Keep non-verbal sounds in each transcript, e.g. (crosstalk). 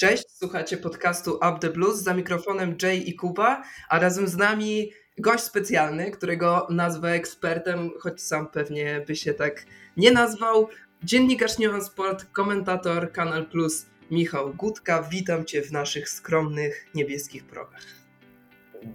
Cześć, słuchacie podcastu Up the Blues za mikrofonem Jay i Kuba, a razem z nami gość specjalny, którego nazwę ekspertem, choć sam pewnie by się tak nie nazwał. Dziennikarz Neon Sport, komentator Kanal Plus Michał Gutka. Witam Cię w naszych skromnych niebieskich progach.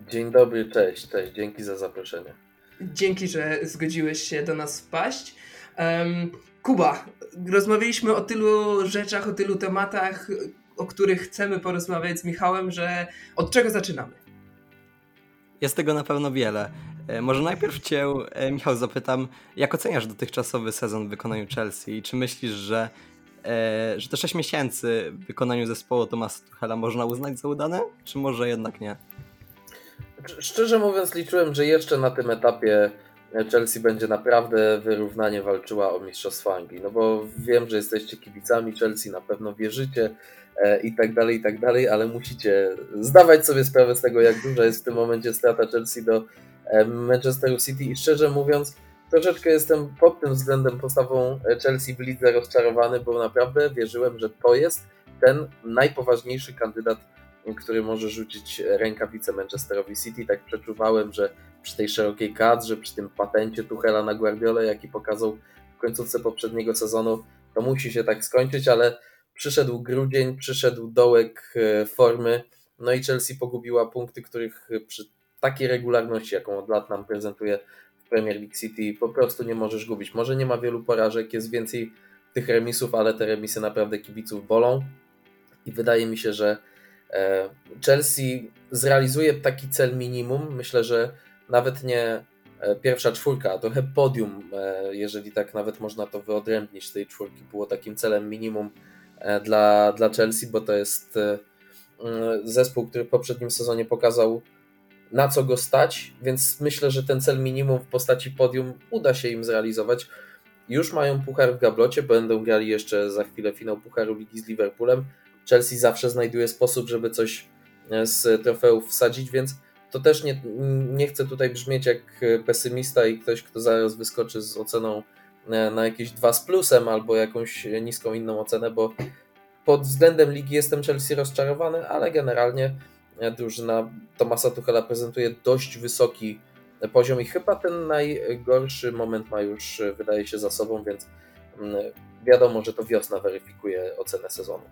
Dzień dobry, cześć, cześć, dzięki za zaproszenie. Dzięki, że zgodziłeś się do nas wpaść. Um, Kuba, rozmawialiśmy o tylu rzeczach, o tylu tematach, o których chcemy porozmawiać z Michałem, że od czego zaczynamy? Jest tego na pewno wiele. E, może najpierw Cię, e, Michał, zapytam, jak oceniasz dotychczasowy sezon w wykonaniu Chelsea i czy myślisz, że, e, że te 6 miesięcy w wykonaniu zespołu Tomasa Tuchela można uznać za udane, czy może jednak nie? Szczerze mówiąc, liczyłem, że jeszcze na tym etapie Chelsea będzie naprawdę wyrównanie walczyła o Mistrzostwo Anglii. No bo wiem, że jesteście kibicami Chelsea, na pewno wierzycie i tak dalej, i tak dalej, ale musicie zdawać sobie sprawę z tego, jak duża jest w tym momencie strata Chelsea do e, Manchesteru City i szczerze mówiąc, troszeczkę jestem pod tym względem postawą Chelsea w lidze rozczarowany, bo naprawdę wierzyłem, że to jest ten najpoważniejszy kandydat który może rzucić rękawice Manchesterowi City. Tak przeczuwałem, że przy tej szerokiej kadrze, przy tym patencie Tuchela na Guardiolę, jaki pokazał w końcówce poprzedniego sezonu, to musi się tak skończyć, ale przyszedł grudzień, przyszedł dołek e, formy, no i Chelsea pogubiła punkty, których przy takiej regularności, jaką od lat nam prezentuje w Premier League City, po prostu nie możesz gubić. Może nie ma wielu porażek, jest więcej tych remisów, ale te remisy naprawdę kibiców bolą i wydaje mi się, że E, Chelsea zrealizuje taki cel minimum. Myślę, że nawet nie e, pierwsza czwórka, a trochę podium, jeżeli tak nawet można to wyodrębnić tej czwórki, było takim celem minimum dla, dla Chelsea, bo to jest zespół, który w poprzednim sezonie pokazał na co go stać, więc myślę, że ten cel minimum w postaci podium uda się im zrealizować. Już mają puchar w gablocie, będą grali jeszcze za chwilę finał Pucharu Ligi z Liverpoolem. Chelsea zawsze znajduje sposób, żeby coś e, z trofeów wsadzić, więc to też nie, nie chcę tutaj brzmieć jak pesymista i ktoś, kto zaraz wyskoczy z oceną e, na jakieś 2 z plusem albo jakąś niską inną ocenę, bo pod względem ligi jestem Chelsea rozczarowany, ale generalnie drużyna Tomasa Tuchela prezentuje dość wysoki poziom i chyba ten najgorszy moment ma już, wydaje się, za sobą, więc mm, wiadomo, że to wiosna weryfikuje ocenę sezonu.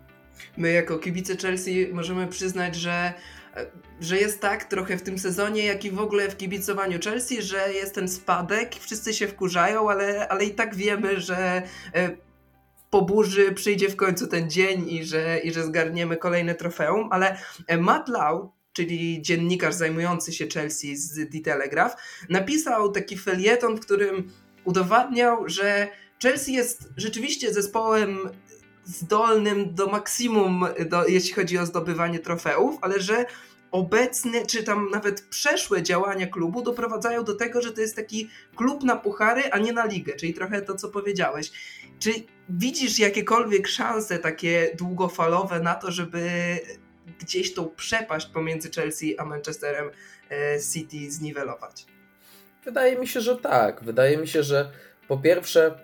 My jako kibice Chelsea możemy przyznać, że, że jest tak trochę w tym sezonie, jak i w ogóle w kibicowaniu Chelsea, że jest ten spadek, wszyscy się wkurzają, ale, ale i tak wiemy, że e, po burzy przyjdzie w końcu ten dzień i że, i że zgarniemy kolejne trofeum, ale e, Matt Lau, czyli dziennikarz zajmujący się Chelsea z The Telegraph, napisał taki felieton, w którym udowadniał, że Chelsea jest rzeczywiście zespołem zdolnym do maksimum, do, jeśli chodzi o zdobywanie trofeów, ale że obecne, czy tam nawet przeszłe działania klubu doprowadzają do tego, że to jest taki klub na puchary, a nie na ligę, czyli trochę to, co powiedziałeś. Czy widzisz jakiekolwiek szanse takie długofalowe na to, żeby gdzieś tą przepaść pomiędzy Chelsea a Manchesterem e, City zniwelować? Wydaje mi się, że tak. Wydaje mi się, że po pierwsze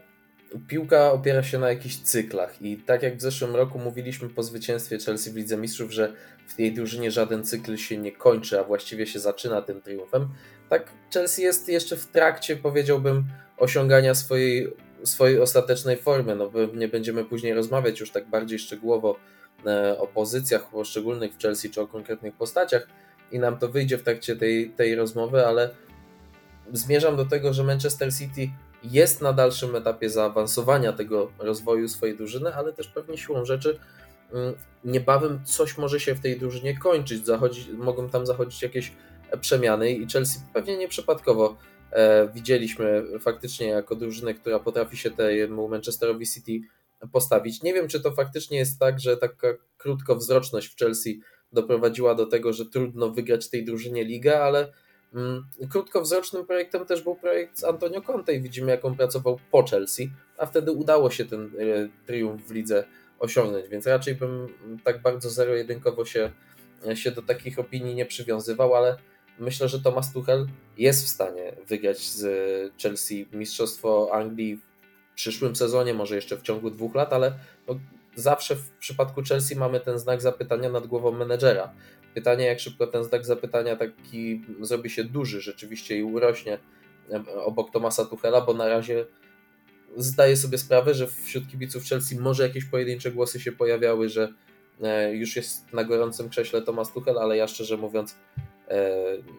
piłka opiera się na jakichś cyklach i tak jak w zeszłym roku mówiliśmy po zwycięstwie Chelsea w Lidze Mistrzów, że w tej drużynie żaden cykl się nie kończy, a właściwie się zaczyna tym triumfem, tak Chelsea jest jeszcze w trakcie, powiedziałbym, osiągania swojej, swojej ostatecznej formy. No, nie będziemy później rozmawiać już tak bardziej szczegółowo e, o pozycjach poszczególnych w Chelsea czy o konkretnych postaciach i nam to wyjdzie w trakcie tej, tej rozmowy, ale zmierzam do tego, że Manchester City jest na dalszym etapie zaawansowania tego rozwoju swojej drużyny, ale też pewnie siłą rzeczy mm, niebawem coś może się w tej drużynie kończyć, zachodzi, mogą tam zachodzić jakieś przemiany i Chelsea pewnie nieprzypadkowo e, widzieliśmy faktycznie jako drużynę, która potrafi się temu Manchesterowi City postawić. Nie wiem, czy to faktycznie jest tak, że taka krótkowzroczność w Chelsea doprowadziła do tego, że trudno wygrać tej drużynie ligę, ale krótkowzrocznym projektem też był projekt z Antonio Conte i widzimy jak on pracował po Chelsea, a wtedy udało się ten e, triumf w lidze osiągnąć, więc raczej bym tak bardzo zero-jedynkowo się, e, się do takich opinii nie przywiązywał, ale myślę, że Thomas Tuchel jest w stanie wygrać z Chelsea Mistrzostwo Anglii w przyszłym sezonie, może jeszcze w ciągu dwóch lat, ale no, zawsze w przypadku Chelsea mamy ten znak zapytania nad głową menedżera. Pytanie, jak szybko ten znak zapytania taki zrobi się duży rzeczywiście i urośnie obok Tomasa Tuchela, bo na razie zdaję sobie sprawę, że wśród kibiców Chelsea może jakieś pojedyncze głosy się pojawiały, że e, już jest na gorącym krześle Tomas Tuchel, ale ja szczerze mówiąc e,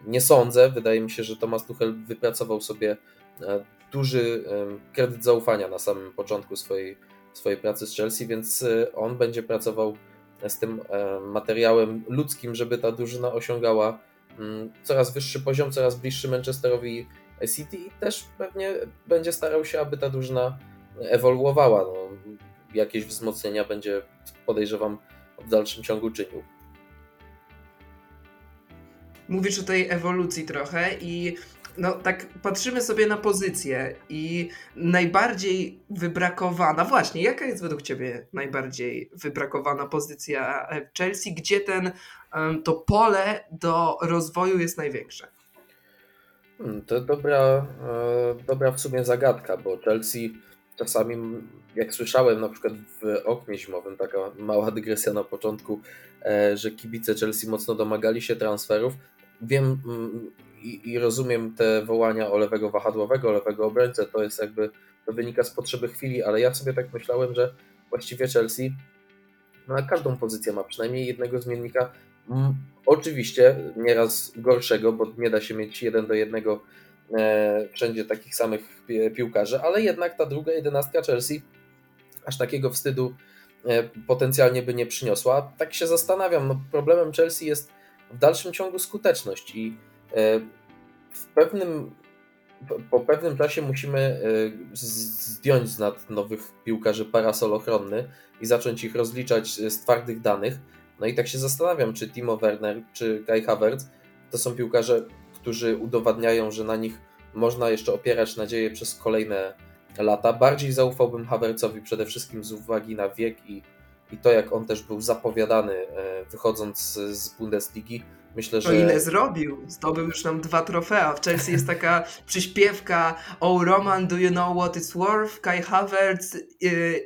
nie sądzę. Wydaje mi się, że Tomas Tuchel wypracował sobie e, duży kredyt zaufania na samym początku swojej, swojej pracy z Chelsea, więc on będzie pracował z tym materiałem ludzkim, żeby ta drużyna osiągała mm, coraz wyższy poziom, coraz bliższy Manchesterowi City i też pewnie będzie starał się, aby ta drużyna ewoluowała. No, jakieś wzmocnienia będzie, podejrzewam, w dalszym ciągu czynił. Mówisz o tej ewolucji trochę i no tak patrzymy sobie na pozycję i najbardziej wybrakowana, właśnie, jaka jest według Ciebie najbardziej wybrakowana pozycja Chelsea, gdzie ten, to pole do rozwoju jest największe? Hmm, to dobra, e, dobra w sumie zagadka, bo Chelsea czasami, jak słyszałem na przykład w oknie zimowym, taka mała dygresja na początku, e, że kibice Chelsea mocno domagali się transferów. Wiem mm, i, rozumiem te wołania o lewego wahadłowego, lewego obrońcę, to jest jakby, to wynika z potrzeby chwili, ale ja sobie tak myślałem, że właściwie Chelsea na każdą pozycję ma przynajmniej jednego zmiennika oczywiście nieraz gorszego, bo nie da się mieć jeden do jednego e, wszędzie takich samych piłkarzy, ale jednak ta druga jedenastka Chelsea aż takiego wstydu e, potencjalnie by nie przyniosła. Tak się zastanawiam, no problemem Chelsea jest w dalszym ciągu skuteczność i w pewnym, po pewnym czasie musimy zdjąć z nad nowych piłkarzy parasol ochronny i zacząć ich rozliczać z twardych danych, no i tak się zastanawiam, czy Timo Werner, czy Kai Havertz to są piłkarze, którzy udowadniają, że na nich można jeszcze opierać nadzieję przez kolejne lata. Bardziej zaufałbym Havertzowi przede wszystkim z uwagi na wiek i, i to, jak on też był zapowiadany e, wychodząc z Bundesligi. Myślę, że... O ile zrobił, zdobył już nam dwa trofea. W Chelsea jest taka (laughs) przyśpiewka Oh Roman, do you know what it's worth? Kai Havertz e,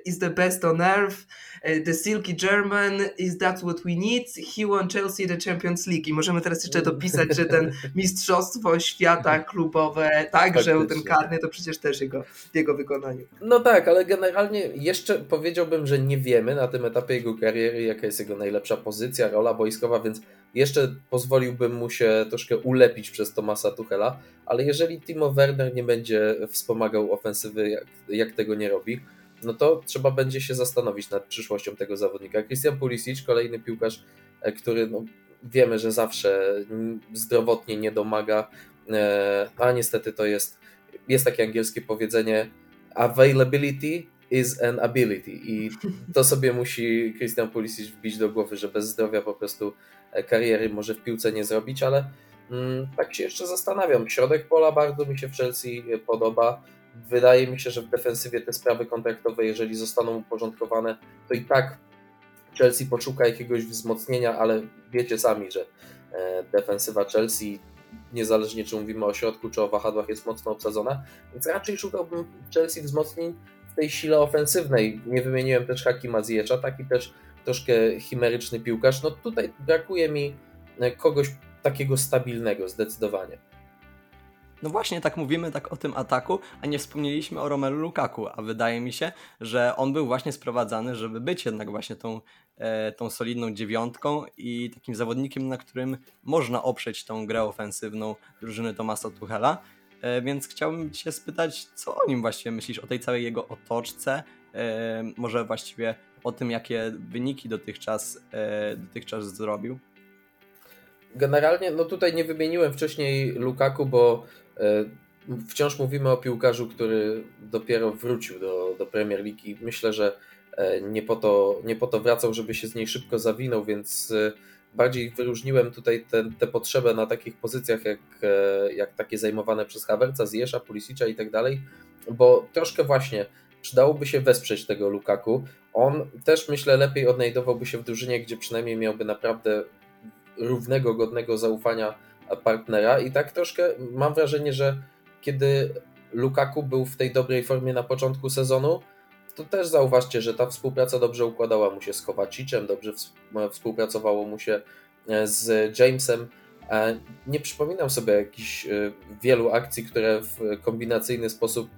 is the best on earth. E, the Silky German is that what we need. He won Chelsea the Champions League. I możemy teraz jeszcze dopisać, że ten (laughs) Mistrzostwo Świata klubowe także ten karny to przecież też jego, w jego wykonaniu. No tak, ale generalnie jeszcze powiedziałbym, że nie wiemy na tym etapie jego kariery, jaka jest jego najlepsza pozycja, rola boiskowa, więc jeszcze pozwoliłbym mu się troszkę ulepić przez Tomasa Tuchela, ale jeżeli Timo Werner nie będzie wspomagał ofensywy, jak, jak tego nie robi, no to trzeba będzie się zastanowić nad przyszłością tego zawodnika. Christian Pulisic, kolejny piłkarz, e, który no, wiemy, że zawsze zdrowotnie nie domaga, e, a niestety to jest, jest takie angielskie powiedzenie availability is an ability i to sobie musi Christian Pulisic wbić do głowy, że bez zdrowia po prostu e, kariery może w piłce nie zrobić, ale mm, tak się jeszcze zastanawiam. Środek pola bardzo mi się w Chelsea podoba. Wydaje mi się, że w defensywie te sprawy kontraktowe, jeżeli zostaną uporządkowane, to i tak Chelsea poszuka jakiegoś wzmocnienia, ale wiecie sami, że e, defensywa Chelsea, niezależnie czy mówimy o środku, czy o wahadłach, jest mocno obsadzona, więc raczej szukałbym Chelsea wzmocnień tej sile ofensywnej. Nie wymieniłem też Hakima Ziyecza, taki też troszkę chimeryczny piłkarz. No tutaj brakuje mi e, kogoś takiego stabilnego zdecydowanie. No właśnie, tak mówimy tak o tym ataku, a nie wspomnieliśmy o Romelu Lukaku, a wydaje mi się, że on był właśnie sprowadzany, żeby być jednak właśnie tą, e, tą solidną dziewiątką i takim zawodnikiem, na którym można oprzeć tą grę ofensywną drużyny Tomasa Tuchela. E, więc chciałbym Cię spytać, co o nim właściwie myślisz, o tej całej jego otoczce, e, może właściwie o tym, jakie wyniki dotychczas, e, dotychczas zrobił? Generalnie, no tutaj nie wymieniłem wcześniej Lukaku, bo wciąż mówimy o piłkarzu, który dopiero wrócił do, do Premier League i myślę, że nie po, to, nie po to wracał, żeby się z niej szybko zawinął, więc bardziej wyróżniłem tutaj tę potrzebę na takich pozycjach jak, jak takie zajmowane przez Havertza, Zjesza, Pulisicza i tak dalej, bo troszkę właśnie przydałoby się wesprzeć tego Lukaku. On też myślę lepiej odnajdowałby się w drużynie, gdzie przynajmniej miałby naprawdę równego, godnego zaufania partnera i tak troszkę mam wrażenie, że kiedy Lukaku był w tej dobrej formie na początku sezonu, to też zauważcie, że ta współpraca dobrze układała mu się z Kowacicem, dobrze współpracowało mu się z Jamesem. Nie przypominam sobie jakichś wielu akcji, które w kombinacyjny sposób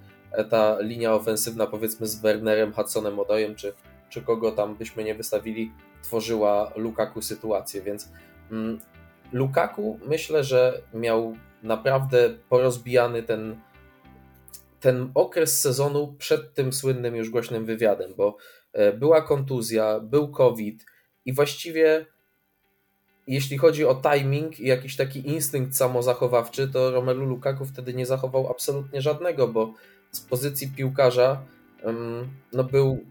ta linia ofensywna, powiedzmy z Wernerem, Hudsonem Odojem, czy, czy kogo tam byśmy nie wystawili, tworzyła Lukaku sytuację, więc mm, Lukaku myślę, że miał naprawdę porozbijany ten, ten okres sezonu przed tym słynnym już głośnym wywiadem, bo e, była kontuzja, był COVID i właściwie jeśli chodzi o timing i jakiś taki instynkt samozachowawczy, to Romelu Lukaku wtedy nie zachował absolutnie żadnego, bo z pozycji piłkarza no był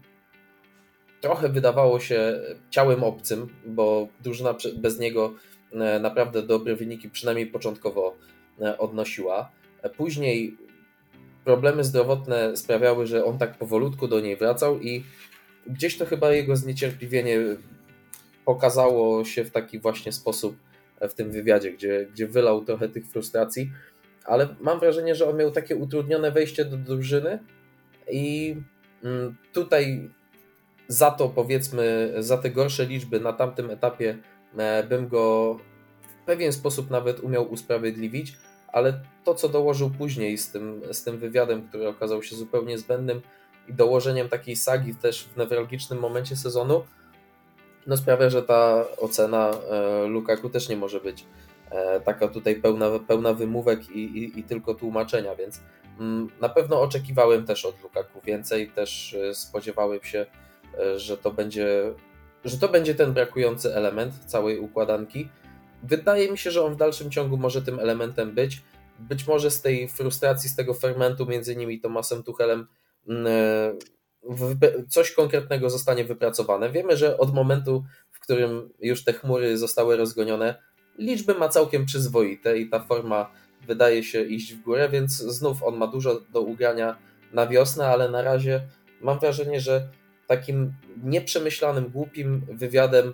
trochę wydawało się ciałem obcym, bo drużyna bez niego e, naprawdę dobre wyniki, przynajmniej początkowo e, odnosiła. Później problemy zdrowotne sprawiały, że on tak powolutku do niej wracał i gdzieś to chyba jego zniecierpliwienie pokazało się w taki właśnie sposób w tym wywiadzie, gdzie, gdzie wylał trochę tych frustracji. Ale mam wrażenie, że on miał takie utrudnione wejście do drużyny i mm, tutaj za to powiedzmy, za te gorsze liczby na tamtym etapie e, bym go w pewien sposób nawet umiał usprawiedliwić, ale to co dołożył później z tym, z tym wywiadem, który okazał się zupełnie zbędnym i dołożeniem takiej sagi też w newralgicznym momencie sezonu, no sprawia, że ta ocena e, Lukaku też nie może być E, taka tutaj pełna, pełna wymówek i, i, i tylko tłumaczenia, więc mm, na pewno oczekiwałem też od Lukaku więcej, też e, spodziewałem się, że to będzie, że to będzie ten brakujący element całej układanki. Wydaje mi się, że on w dalszym ciągu może tym elementem być. Być może z tej frustracji, z tego fermentu między nimi Tomasem Tuchelem mm, coś konkretnego zostanie wypracowane. Wiemy, że od momentu, w którym już te chmury zostały rozgonione, liczby ma całkiem przyzwoite i ta forma wydaje się iść w górę, więc znów on ma dużo do ugrania na wiosnę, ale na razie mam wrażenie, że takim nieprzemyślanym, głupim wywiadem e,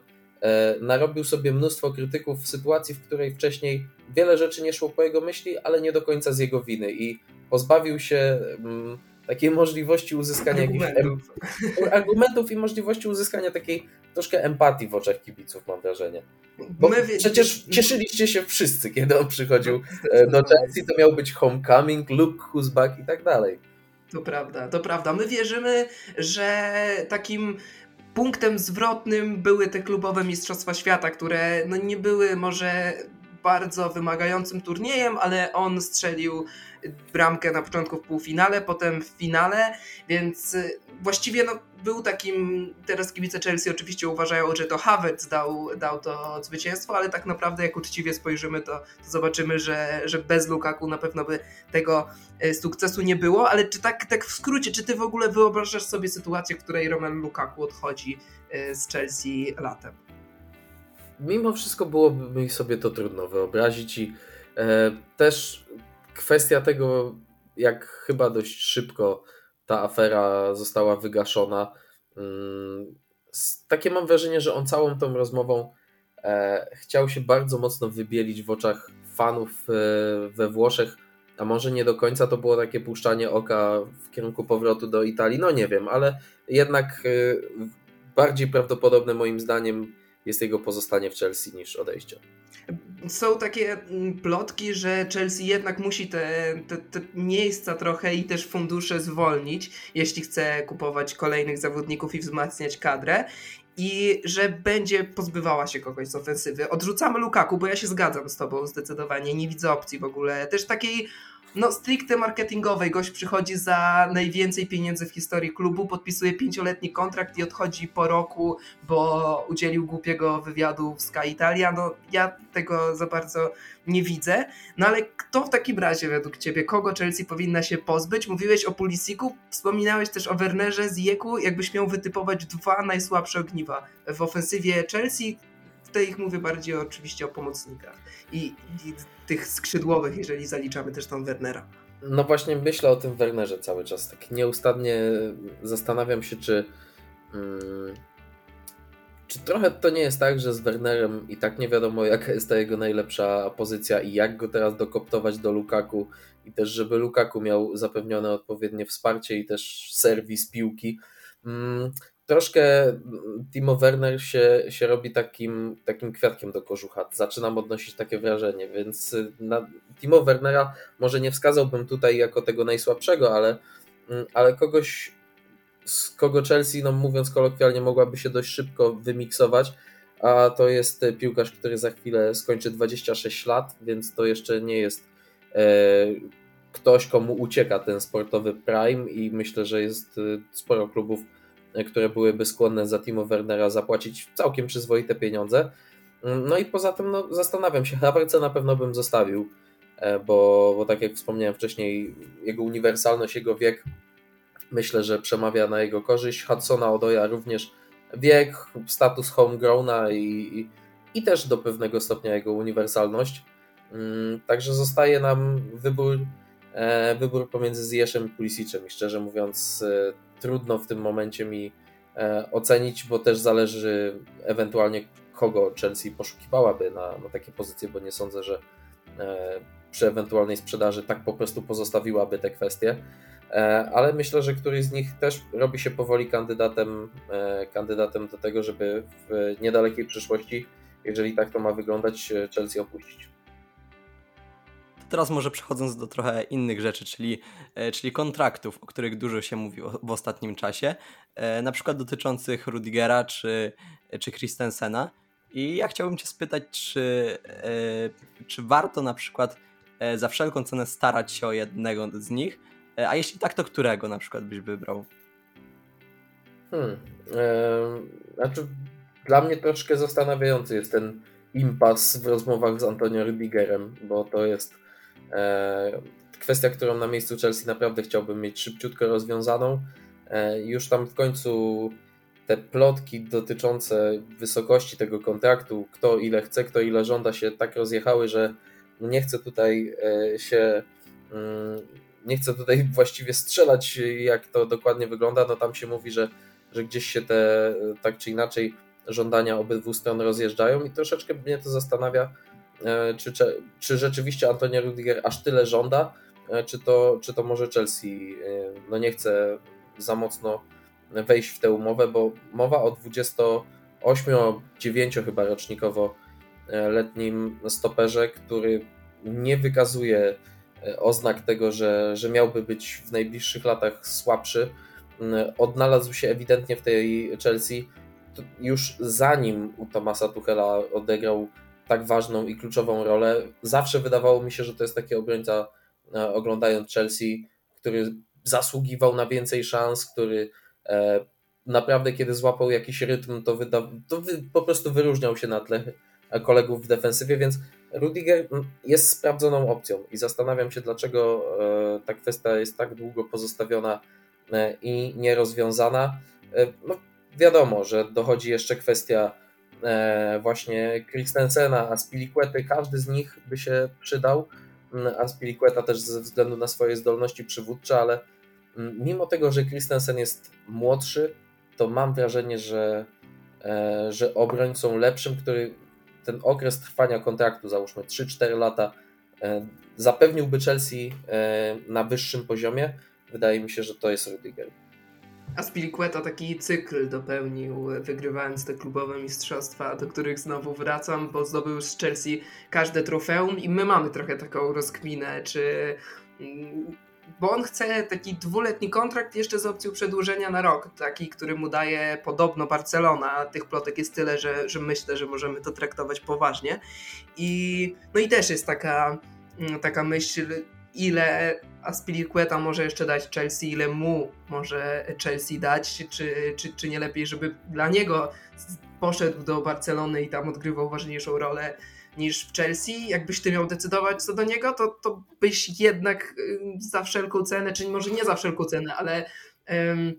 narobił sobie mnóstwo krytyków w sytuacji, w której wcześniej wiele rzeczy nie szło po jego myśli, ale nie do końca z jego winy i pozbawił się mm, takiej możliwości uzyskania argumentów. jakichś argumentów i możliwości uzyskania takiej troszkę empatii w oczach kibiców, mam wrażenie. Bo My, przecież cieszyliście się wszyscy, kiedy on przychodził e, do Chelsea, to miał być homecoming, look who's back i tak dalej. To prawda, to prawda. My wierzymy, że takim punktem zwrotnym były te klubowe Mistrzostwa Świata, które no nie były może bardzo wymagającym turniejem, ale on strzelił bramkę na początku w półfinale, potem w finale, więc y, właściwie no, był takim, teraz kibice Chelsea oczywiście uważają, że to Havertz dał, dał to zwycięstwo, ale tak naprawdę jak uczciwie spojrzymy, to, to zobaczymy, że, że bez Lukaku na pewno by tego y, sukcesu nie było, ale czy tak, tak w skrócie, czy ty w ogóle wyobrażasz sobie sytuację, w której Romelu Lukaku odchodzi y, z Chelsea latem? Mimo wszystko byłoby mi sobie to trudno wyobrazić i e, też kwestia tego, jak chyba dość szybko ta afera została wygaszona. Mm, takie mam wrażenie, że on całą tą rozmową e, chciał się bardzo mocno wybielić w oczach fanów e, we Włoszech, a może nie do końca to było takie puszczanie oka w kierunku powrotu do Italii, no nie wiem, ale jednak e, bardziej prawdopodobne moim zdaniem jest jego pozostanie w Chelsea niż odejście. Są takie mm, plotki, że Chelsea jednak musi te, te, te, miejsca trochę i też fundusze zwolnić, jeśli chce kupować kolejnych zawodników i wzmacniać kadrę. I że będzie pozbywała się kogoś z ofensywy. Odrzucamy Lukaku, bo ja się zgadzam z tobą zdecydowanie. Nie widzę opcji w ogóle. Też takiej no stricte marketingowej. Gość przychodzi za najwięcej pieniędzy w historii klubu, podpisuje pięcioletni kontrakt i odchodzi po roku, bo udzielił głupiego wywiadu w Sky Italia. No ja tego za bardzo nie widzę. No ale kto w takim razie według ciebie, kogo Chelsea powinna się pozbyć? Mówiłeś o Pulisiku, wspominałeś też o Wernerze, Zieku. Jakbyś miał wytypować dwa najsłabsze ogniwa w ofensywie Chelsea, tutaj ich mówię bardziej oczywiście o pomocnikach i, i tych skrzydłowych, jeżeli zaliczamy też tam Wernera. No właśnie myślę o tym Wernerze cały czas. Tak nieustannie zastanawiam się, czy hmm, czy trochę to nie jest tak, że z Wernerem i tak nie wiadomo jaka jest ta jego najlepsza pozycja i jak go teraz dokoptować do Lukaku i też żeby Lukaku miał zapewnione odpowiednie wsparcie i też serwis piłki, mm, troszkę Timo Werner się, się robi takim, takim kwiatkiem do kożucha. Zaczynam odnosić takie wrażenie, więc na Timo Wernera może nie wskazałbym tutaj jako tego najsłabszego, ale, mm, ale kogoś, z kogo Chelsea, no mówiąc kolokwialnie, mogłaby się dość szybko wymiksować, a to jest piłkarz, który za chwilę skończy 26 lat, więc to jeszcze nie jest e, ktoś, komu ucieka ten sportowy prime i myślę, że jest e, sporo klubów, które byłyby skłonne za Timo Wernera zapłacić całkiem przyzwoite pieniądze. Mm, no i poza tym no, zastanawiam się, Havertza na pewno bym zostawił, bo, bo tak jak wspomniałem wcześniej, jego uniwersalność, jego wiek myślę, że przemawia na jego korzyść. Hudsona Odoja również wiek, status homegrowna i, i, i też do pewnego stopnia jego uniwersalność. Mm, także zostaje nam wybór, e, wybór pomiędzy Zjeszem i Pulisicem i szczerze mówiąc e, trudno w tym momencie mi e, ocenić, bo też zależy ewentualnie kogo Chelsea poszukiwałaby na, na takie pozycje, bo nie sądzę, że przy ewentualnej sprzedaży tak po prostu pozostawiłaby te kwestie. E, ale myślę, że któryś z nich też robi się powoli kandydatem, e, kandydatem do tego, żeby w niedalekiej przyszłości, jeżeli tak to ma wyglądać, e, Chelsea opuścić. Teraz może przechodząc do trochę innych rzeczy, czyli, czyli kontraktów, o których dużo się mówi w ostatnim czasie, na przykład dotyczących Rudigera czy, czy Christensena. I ja chciałbym Cię spytać, czy, czy warto na przykład za wszelką cenę starać się o jednego z nich, E, a jeśli tak, to którego na przykład byś wybrał? Hmm. E, znaczy, dla mnie troszkę zastanawiający jest ten impas w rozmowach z Antonio Rudigerem, bo to jest e, kwestia, którą na miejscu Chelsea naprawdę chciałbym mieć szybciutko rozwiązaną. E, już tam w końcu te plotki dotyczące wysokości tego kontraktu, kto ile chce, kto ile żąda się tak rozjechały, że nie chcę tutaj e, się mm, nie chcę tutaj właściwie strzelać, jak to dokładnie wygląda. No tam się mówi, że, że gdzieś się te tak czy inaczej żądania obydwu stron rozjeżdżają i troszeczkę mnie to zastanawia, e, czy, czy, czy rzeczywiście Antonio Rudiger aż tyle żąda, e, czy to, czy to może Chelsea? E, no nie chce za mocno wejść w tę umowę, bo mowa o 28-9 chyba rocznikowo letnim stoperze, który nie wykazuje E, oznak tego, że, że miałby być w najbliższych latach słabszy, odnalazł się ewidentnie w tej Chelsea. Już zanim u Tomasa Tuchela odegrał tak ważną i kluczową rolę. Zawsze wydawało mi się, że to jest taki obrońca e, oglądając Chelsea, który zasługiwał na więcej szans, który e, naprawdę kiedy złapał jakiś rytm, to, wyda- to po prostu wyróżniał się na tle kolegów w defensywie, więc Rudiger jest sprawdzoną opcją i zastanawiam się, dlaczego e, ta kwestia jest tak długo pozostawiona e, i nierozwiązana. E, no, wiadomo, że dochodzi jeszcze kwestia właśnie Christensena, Aspiliquety, każdy z nich by się przydał. Aspiliqueta też ze względu na swoje zdolności przywódcze, ale mimo tego, że Christensen jest młodszy, to mam wrażenie, że, że obrońcą lepszym, który ten okres trwania kontraktu, załóżmy 3-4 lata, e, zapewniłby Chelsea e, na wyższym poziomie, wydaje mi się, że to jest Rudiger. A Spiliqueta taki cykl dopełnił, wygrywając te klubowe mistrzostwa, do których znowu wracam, bo zdobył z Chelsea każde trofeum i my mamy trochę taką rozkminę, czy mm, bo on chce taki dwuletni kontrakt jeszcze z opcją przedłużenia na rok, taki, który mu daje podobno Barcelona. Tych plotek jest tyle, że, że myślę, że możemy to traktować poważnie. I no i też jest taka, mm, taka myśl, ile Aspilicueta może jeszcze dać Chelsea, ile mu może Chelsea dać, czy, czy, czy nie lepiej, żeby dla niego poszedł do Barcelony i tam odgrywał ważniejszą rolę niż w Chelsea. Jakbyś ty miał decydować co do niego, to, to byś jednak za wszelką cenę, czyli może nie za wszelką cenę, ale um,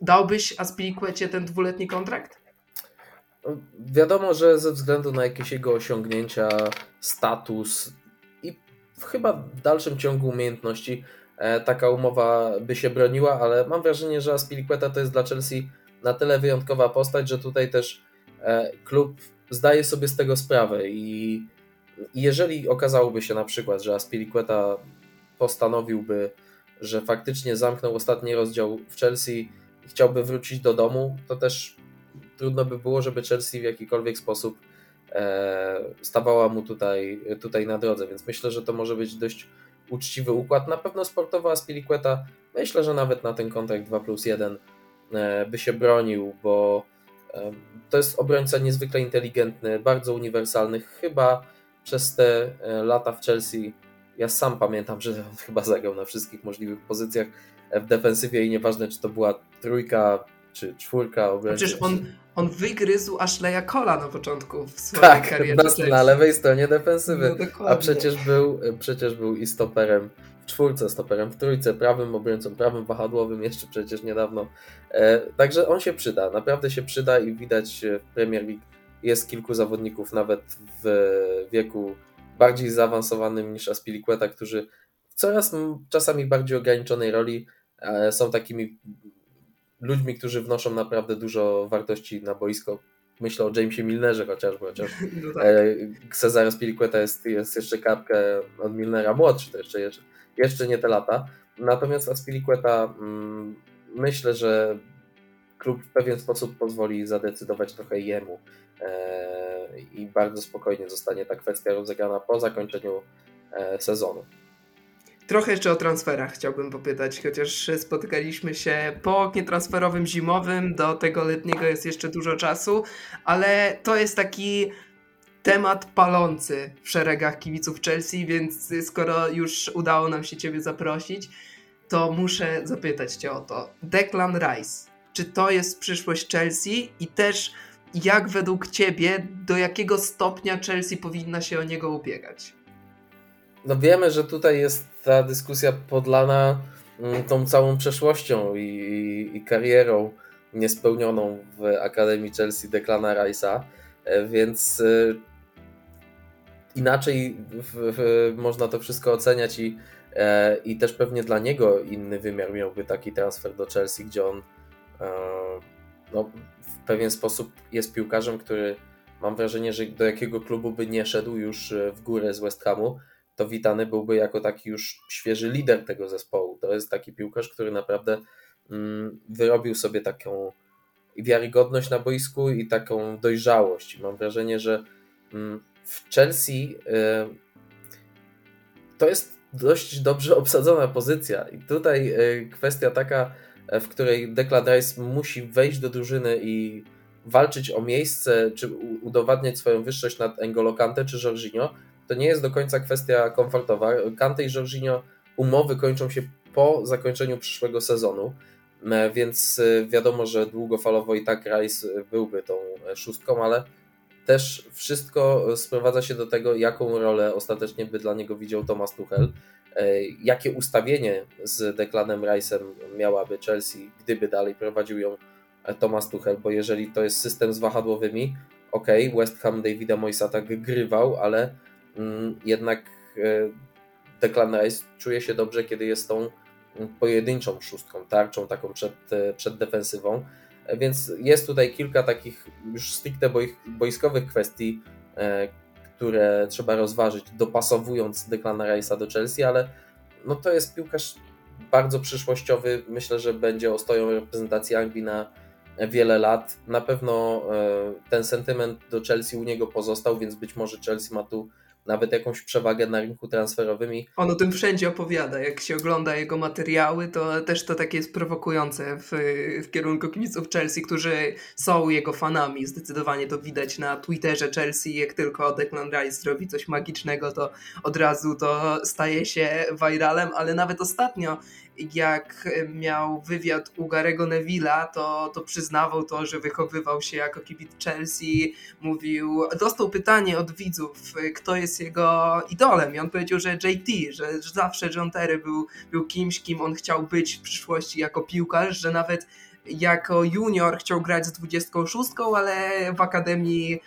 dałbyś Aspilicuecie ten dwuletni kontrakt? Wiadomo, że ze względu na jakieś jego osiągnięcia, status chyba w dalszym ciągu umiejętności e, taka umowa by się broniła, ale mam wrażenie, że Aspilicueta to jest dla Chelsea na tyle wyjątkowa postać, że tutaj też e, klub zdaje sobie z tego sprawę i jeżeli okazałoby się na przykład, że Aspilicueta postanowiłby, że faktycznie zamknął ostatni rozdział w Chelsea, chciałby wrócić do domu, to też trudno by było, żeby Chelsea w jakikolwiek sposób stawała mu tutaj, tutaj na drodze, więc myślę, że to może być dość uczciwy układ. Na pewno sportowa Aspilicueta, myślę, że nawet na ten kontrakt 2 plus 1 e, by się bronił, bo e, to jest obrońca niezwykle inteligentny, bardzo uniwersalny. Chyba przez te e, lata w Chelsea, ja sam pamiętam, że on chyba zagrał na wszystkich możliwych pozycjach w defensywie i nieważne, czy to była trójka, czy czwórka obrońców. Przecież on, on wygryzł Ashleya Cola na początku w swojej tak, karierze. Tak, na, na lewej stronie defensywy. No, a przecież był, przecież był i stoperem w czwórce, stoperem w trójce, prawym obrońcą, prawym wahadłowym jeszcze przecież niedawno. E, także on się przyda, naprawdę się przyda i widać w Premier League jest kilku zawodników nawet w wieku bardziej zaawansowanym niż Aspilicueta, którzy w coraz czasami bardziej ograniczonej roli e, są takimi ludźmi, którzy wnoszą naprawdę dużo wartości na boisko. Myślę o Jamesie Milnerze chociażby, chociaż (laughs) no tak. E, Cezary jest, jest jeszcze kapkę od Milnera młodszy, to jeszcze, jeszcze, jeszcze nie te lata. Natomiast Aspilicueta mm, myślę, że klub w pewien sposób pozwoli zadecydować trochę jemu e, i bardzo spokojnie zostanie ta kwestia rozegrana po zakończeniu e, sezonu. Trochę jeszcze o transferach chciałbym popytać, chociaż spotykaliśmy się po oknie transferowym zimowym, do tego letniego jest jeszcze dużo czasu, ale to jest taki temat palący w szeregach kibiców Chelsea, więc skoro już udało nam się Ciebie zaprosić, to muszę zapytać Cię o to. Declan Rice, czy to jest przyszłość Chelsea i też jak według Ciebie, do jakiego stopnia Chelsea powinna się o niego ubiegać? No wiemy, że tutaj jest ta dyskusja podlana mm, tą całą przeszłością i, i, i karierą niespełnioną w Akademii Chelsea Declana Rice'a, e, więc e, inaczej w, w, można to wszystko oceniać i, e, i też pewnie dla niego inny wymiar miałby taki transfer do Chelsea, gdzie on no, w pewien sposób jest piłkarzem, który mam wrażenie, że do jakiego klubu by nie szedł już w górę z West Hamu, to witany byłby jako taki już świeży lider tego zespołu. To jest taki piłkarz, który naprawdę mm, wyrobił sobie taką wiarygodność na boisku i taką dojrzałość. Mam wrażenie, że mm, w Chelsea y, to jest dość dobrze obsadzona pozycja. I tutaj y, kwestia taka, w której Declan Rice musi wejść do drużyny i walczyć o miejsce, czy udowadniać swoją wyższość nad N'Golo Kante czy Jorginho, to nie jest do końca kwestia komfortowa. Kante i Jorginho umowy kończą się po zakończeniu przyszłego sezonu, e, więc e, wiadomo, że długofalowo i tak Rice byłby tą szóstką, ale też wszystko sprowadza się do tego, jaką rolę ostatecznie by dla niego widział Thomas Tuchel, e, jakie ustawienie z Declanem Rice'em miałaby Chelsea, gdyby dalej prowadził ją Thomas Tuchel, bo jeżeli to jest system z wahadłowymi, ok, West Ham Davida Moisa tak grywał, ale jednak e, Declan Rice czuje się dobrze, kiedy jest tą mm, pojedynczą szóstką, tarczą taką przed, e, przed defensywą. E, więc jest tutaj kilka takich już stricte boiskowych kwestii, które trzeba rozważyć, dopasowując Declana Rice'a do Chelsea, ale no to jest piłkarz bardzo przyszłościowy. Myślę, że będzie ostoją reprezentacji Anglii na wiele lat. Na pewno ten sentyment do Chelsea u niego pozostał, więc być może Chelsea ma tu nawet jakąś przewagę na rynku transferowym. On o tym wszędzie opowiada. Jak się ogląda jego materiały, to też to takie jest prowokujące w, w kierunku kibiców Chelsea, którzy są jego fanami. Zdecydowanie to widać na Twitterze Chelsea. Jak tylko Declan Rice zrobi coś magicznego, to od razu to staje się viralem, ale nawet ostatnio jak miał wywiad u Garego Neville'a, to, to przyznawał to, że wychowywał się jako kibic Chelsea, mówił, dostał pytanie od widzów, kto jest jego idolem i on powiedział, że JT, że, że zawsze John Terry był, był kimś, kim on chciał być w przyszłości jako piłkarz, że nawet jako junior chciał grać z 26, ale w akademii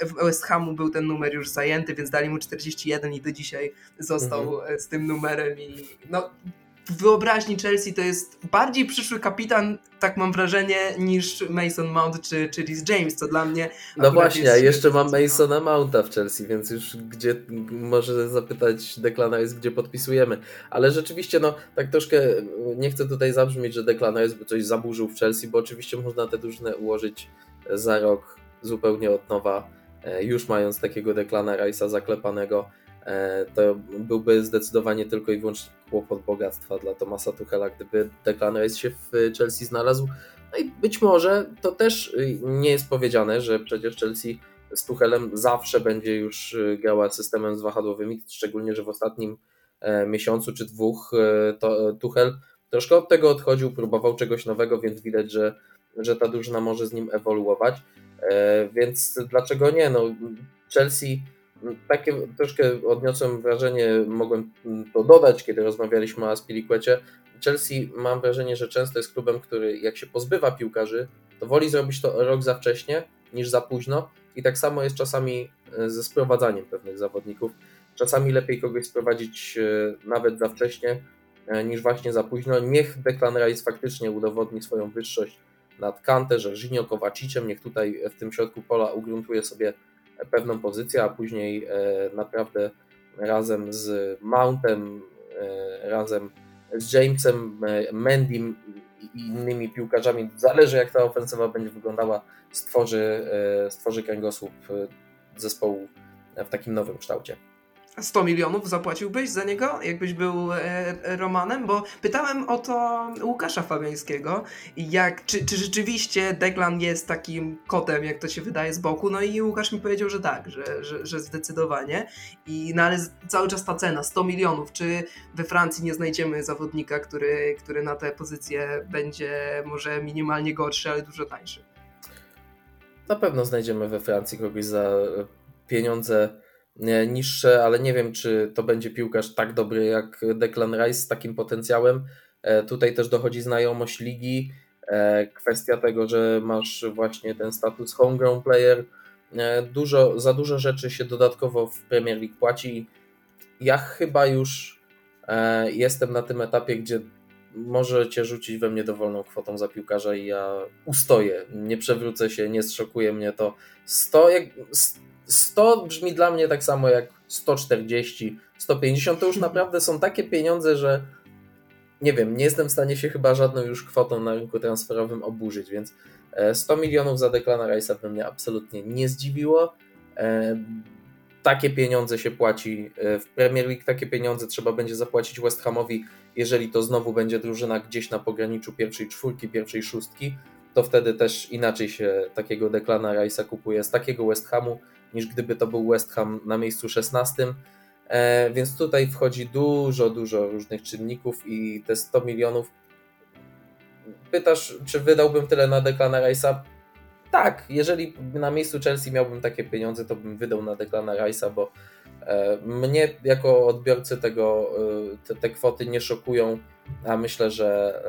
w West Hamu był ten numer już zajęty, więc dali mu 41 i do dzisiaj został mhm. z tym numerem i no w wyobraźni Chelsea to jest bardziej przyszły kapitan, tak mam wrażenie, niż Mason Mount czy, czy Rhys James, co dla mnie. No właśnie, a jeszcze mam Masona Mounta w Chelsea, więc już gdzie może zapytać Declan Rice, gdzie podpisujemy. Ale rzeczywiście, no tak troszkę nie chcę tutaj zabrzmieć, że Declan Rice by coś zaburzył w Chelsea, bo oczywiście można te drużyny ułożyć za rok zupełnie od nowa, e, już mając takiego Declana Rice'a zaklepanego to byłby zdecydowanie tylko i wyłącznie kłopot bogactwa dla Tomasa Tuchela, gdyby Declan Rice się w Chelsea znalazł. No i być może to też nie jest powiedziane, że przecież Chelsea z Tuchelem zawsze będzie już grała systemem z wahadłowymi, szczególnie, że w ostatnim e, miesiącu czy dwóch e, to Tuchel troszkę od tego odchodził, próbował czegoś nowego, więc widać, że, że ta drużyna może z nim ewoluować. Więc dlaczego nie? No, Chelsea takie troszkę odniosłem wrażenie, mogłem to dodać, kiedy rozmawialiśmy o Aspiliquecie. Chelsea mam wrażenie, że często jest klubem, który jak się pozbywa piłkarzy, to woli zrobić to rok za wcześnie niż za późno i tak samo jest czasami e, ze sprowadzaniem pewnych zawodników. Czasami lepiej kogoś sprowadzić e, nawet za wcześnie e, niż właśnie za późno. Niech Declan Rice faktycznie udowodni swoją wyższość nad Kante, Żerzinio, Kowaciciem, niech tutaj w tym środku pola ugruntuje sobie pewną pozycję, a później e, naprawdę razem z Mountem, e, razem z Jamesem, e, Mendym i innymi piłkarzami, zależy jak ta ofensywa będzie wyglądała, stworzy, stworzy kręgosłup zespołu w takim nowym kształcie. 100 milionów zapłaciłbyś za niego, jakbyś był e, Romanem? Bo pytałem o to Łukasza Fabiańskiego, jak, czy, czy rzeczywiście Declan jest takim kotem, jak to się wydaje z boku, no i Łukasz mi powiedział, że tak, że, że, że zdecydowanie. I, no ale cały czas ta cena, 100 milionów, czy we Francji nie znajdziemy zawodnika, który, który na tę pozycję będzie może minimalnie gorszy, ale dużo tańszy? Na pewno znajdziemy we Francji kogoś za pieniądze niższe, ale nie wiem, czy to będzie piłkarz tak dobry jak Declan Rice z takim potencjałem. E, tutaj też dochodzi znajomość ligi, e, kwestia tego, że masz właśnie ten status homegrown player. E, dużo, za dużo rzeczy się dodatkowo w Premier League płaci. Ja chyba już jestem na tym etapie, gdzie możecie rzucić we mnie dowolną kwotą za piłkarza i ja ustoję. Nie przewrócę się, nie zszokuje mnie to. 100, 100 brzmi dla mnie tak samo jak 140, 150. To już (laughs) naprawdę są takie pieniądze, że nie wiem, nie jestem w stanie się chyba żadną już kwotą na rynku transferowym oburzyć, więc 100 e, milionów za Declana Rice'a by mnie absolutnie nie zdziwiło. E, takie pieniądze się płaci e, w Premier League, takie pieniądze trzeba będzie zapłacić West Hamowi, jeżeli to znowu będzie drużyna gdzieś na pograniczu pierwszej czwórki, pierwszej szóstki, to wtedy też inaczej się takiego Declana Rice'a kupuje z takiego West Hamu, niż gdyby to był West Ham na miejscu 16. E, więc tutaj wchodzi dużo, dużo różnych czynników i te 100 milionów. Pytasz, czy wydałbym tyle na Declana Rice'a? Tak, jeżeli na miejscu Chelsea miałbym takie pieniądze, to bym wydał na Declana Rice'a, bo e, mnie jako odbiorcy tego, e, te, te kwoty nie szokują, a myślę, że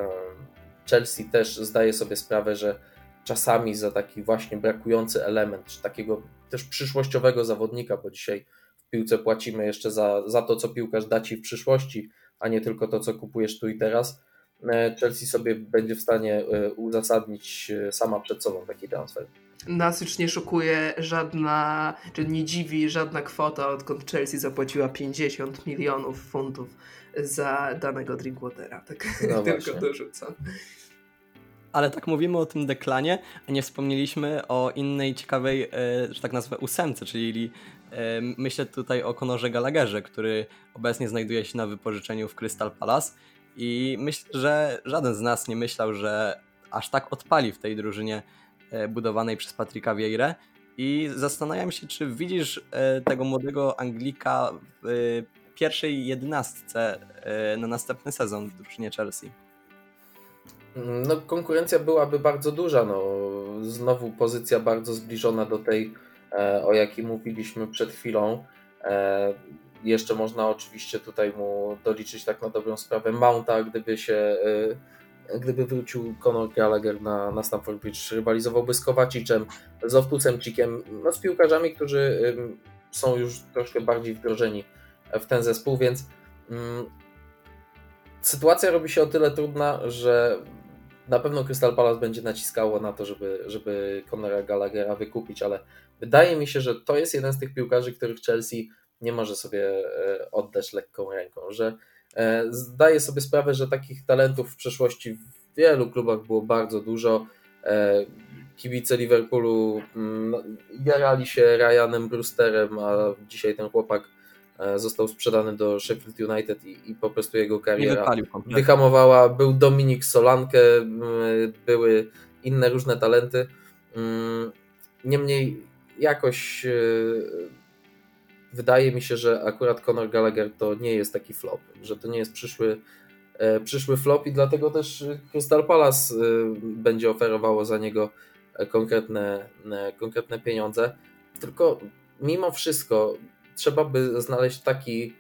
Chelsea też zdaje sobie sprawę, że czasami za taki właśnie brakujący element, czy takiego też przyszłościowego zawodnika, bo dzisiaj w piłce płacimy jeszcze za, za to, co piłkarz da ci w przyszłości, a nie tylko to, co kupujesz tu i teraz. E, Chelsea sobie będzie w stanie e, uzasadnić e, sama przed sobą taki transfer. Nas już nie szokuje żadna, czy nie dziwi żadna kwota, odkąd Chelsea zapłaciła 50 milionów funtów za danego Drinkwatera. Tak no (laughs) tylko dorzucam. Ale tak mówimy o tym deklanie, a nie wspomnieliśmy o innej ciekawej, e, że tak nazwę, ósemce, czyli e, myślę tutaj o Konorze Gallagherze, który obecnie znajduje się na wypożyczeniu w Crystal Palace i myślę, że żaden z nas nie myślał, że aż tak odpali w tej drużynie e, budowanej przez Patryka Vieira i zastanawiam się, czy widzisz tego młodego Anglika w pierwszej jedenastce na następny sezon w drużynie Chelsea. No, konkurencja byłaby bardzo duża. No, znowu pozycja bardzo zbliżona do tej, e, o jakiej mówiliśmy przed chwilą. E, jeszcze można oczywiście tutaj mu doliczyć tak na dobrą sprawę Mounta, gdyby się e, gdyby wrócił Conor Gallagher na, na Stamford Bridge, rywalizowałby z Kowaciczem, z Owtusem Cikiem, no z piłkarzami, którzy są już troszkę bardziej wdrożeni w ten zespół, więc mm, sytuacja robi się o tyle trudna, że na pewno Crystal Palace będzie naciskało na to, żeby, żeby Conora Gallaghera wykupić, ale wydaje mi się, że to jest jeden z tych piłkarzy, których Chelsea nie może sobie e, oddać lekką ręką, że e, zdaje sobie sprawę, że takich talentów w przeszłości w wielu klubach było bardzo dużo. E, kibice Liverpoolu mm, jarali się Ryanem Brewsterem, a dzisiaj ten chłopak został sprzedany do Sheffield United i, i po prostu jego kariera wyhamowała. Był Dominik Solankę, były inne różne talenty. Mm, niemniej jakoś wydaje mi się, że akurat Conor Gallagher to nie jest taki flop, że to nie jest przyszły, e, przyszły flop i dlatego też Crystal Palace e, będzie oferowało za niego konkretne, e, konkretne pieniądze. Tylko mimo wszystko trzeba by znaleźć taki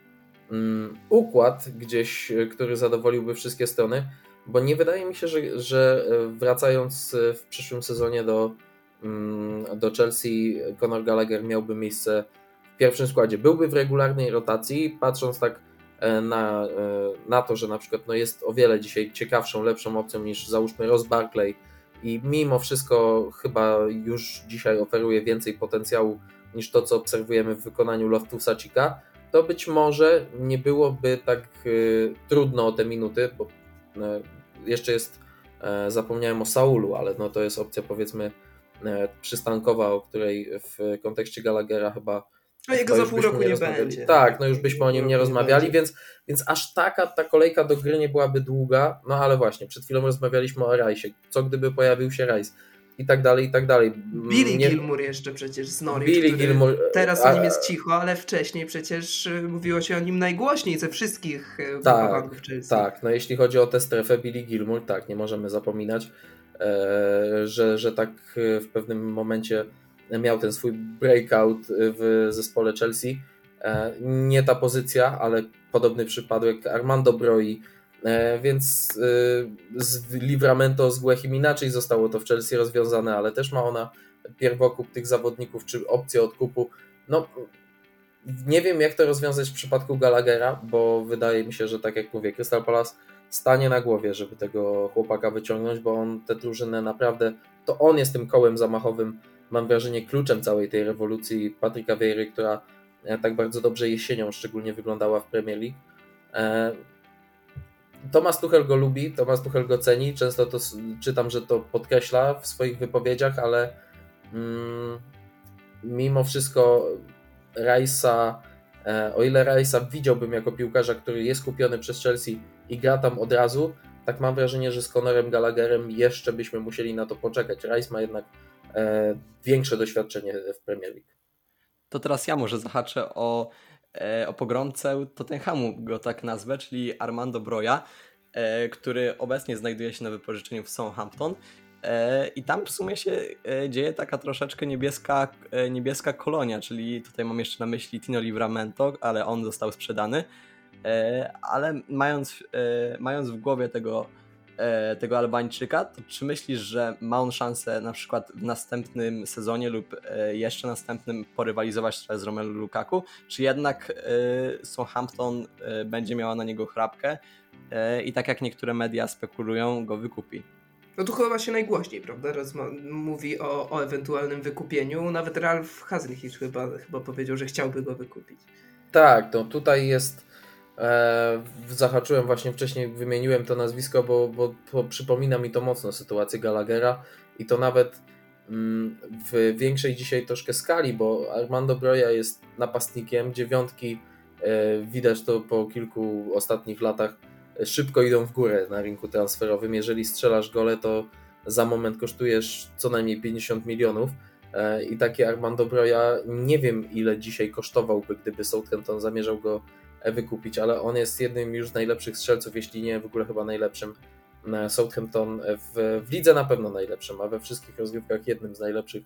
um, układ gdzieś, który zadowoliłby wszystkie strony, bo nie wydaje mi się, że, że wracając w przyszłym sezonie do, um, do Chelsea, Conor Gallagher miałby miejsce w pierwszym składzie. Byłby w regularnej rotacji, patrząc tak e, na, e, na to, że na przykład no jest o wiele dzisiaj ciekawszą, lepszą opcją niż załóżmy Ross Barkley i mimo wszystko chyba już dzisiaj oferuje więcej potencjału niż to, co obserwujemy w wykonaniu Loftusa Chica, to być może nie byłoby tak y, trudno o te minuty, bo y, jeszcze jest, y, zapomniałem o Saulu, ale no to jest opcja powiedzmy przystankowa, o której w kontekście Gallaghera chyba a jego za pół roku nie, nie będzie. Tak, no już byśmy o nim nie rozmawiali, więc, więc aż taka ta kolejka do gry nie byłaby długa. No ale właśnie, przed chwilą rozmawialiśmy o Rajsie. Co gdyby pojawił się Rajs? I tak dalej, i tak dalej. Billy nie... Gilmour jeszcze przecież z Norwich, Billy Gilmour... Teraz o nim jest cicho, ale wcześniej przecież y, mówiło się o nim najgłośniej ze wszystkich y, tak, Chelsea. Tak, no jeśli chodzi o tę strefę Billy Gilmour, tak, nie możemy zapominać, e, że, że tak w pewnym momencie miał ten swój breakout w zespole Chelsea. E, nie ta pozycja, ale podobny przypadek Armando Broi, e, więc e, z Livramento z Głechim inaczej zostało to w Chelsea rozwiązane, ale też ma ona pierwokup tych zawodników, czy opcję odkupu. No, nie wiem jak to rozwiązać w przypadku Gallaghera, bo wydaje mi się, że tak jak mówię, Crystal Palace stanie na głowie, żeby tego chłopaka wyciągnąć, bo on tę drużynę naprawdę, to on jest tym kołem zamachowym mam wrażenie, kluczem całej tej rewolucji Patryka Vieira, która e, tak bardzo dobrze jesienią szczególnie wyglądała w Premier League. Tomasz Tuchel go lubi, Tomasz Tuchel go ceni, często to czytam, że to podkreśla w swoich wypowiedziach, ale mm, mimo wszystko Rajsa, e, o ile Rajsa widziałbym jako piłkarza, który jest kupiony przez Chelsea i gra tam od razu, tak mam wrażenie, że z Conorem Gallagherem jeszcze byśmy musieli na to poczekać. Rice ma jednak E, większe doświadczenie w Premier League. To teraz ja może zahaczę o, o pogromcę Tottenhamu, go tak nazwę, czyli Armando Broja, e, który obecnie znajduje się na wypożyczeniu w Southampton. I tam w sumie się dzieje taka troszeczkę niebieska, niebieska kolonia, czyli tutaj mam jeszcze na myśli Tino Livramento, ale on został sprzedany. Ale mając, mając w głowie tego E, tego Albańczyka, to czy myślisz, że ma on szansę na przykład w następnym sezonie lub e, jeszcze następnym porywalizować z Romelu Lukaku, czy jednak e, Southampton będzie miała na niego chrapkę i tak jak niektóre media spekulują, go wykupi? No tu chyba się najgłośniej, prawda, Rozma- mówi o, o ewentualnym wykupieniu. Nawet Ralf Hasenhich chyba, chyba powiedział, że chciałby go wykupić. Tak, to tutaj jest E, zahaczyłem właśnie wcześniej, wymieniłem to nazwisko, bo, bo, przypomina mi to mocno sytuację Gallaghera i to nawet mm, w większej dzisiaj troszkę skali, bo Armando Broja jest napastnikiem, dziewiątki e, widać to po kilku ostatnich latach szybko idą w górę na rynku transferowym. Jeżeli strzelasz gole, to za moment kosztujesz co najmniej 50 milionów e, i taki Armando Broja nie wiem ile dzisiaj kosztowałby, gdyby Southampton zamierzał go wykupić, ale on jest jednym już z najlepszych strzelców, jeśli nie w ogóle chyba najlepszym. E, Southampton w, w lidze na pewno najlepszym, a we wszystkich rozgrywkach jednym z najlepszych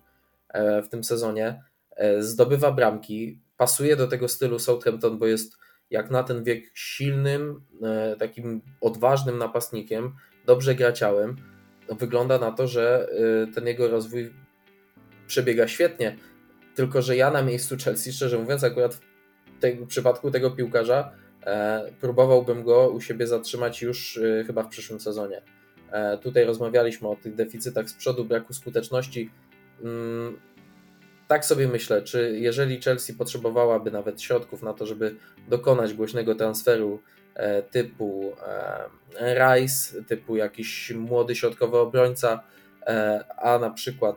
e, w tym sezonie. E, zdobywa bramki, pasuje do tego stylu Southampton, bo jest jak na ten wiek silnym, takim odważnym napastnikiem, dobrze graciałem. Wygląda na to, że ten jego rozwój przebiega świetnie. Tylko, że ja na miejscu Chelsea, szczerze mówiąc, akurat w przypadku tego piłkarza próbowałbym go u siebie zatrzymać już chyba w przyszłym sezonie. Tutaj rozmawialiśmy o tych deficytach z przodu, braku skuteczności. Mm, tak sobie myślę, czy jeżeli Chelsea potrzebowałaby nawet środków na to, żeby dokonać głośnego transferu e, typu e, Rice, typu jakiś młody środkowy obrońca, e, a na przykład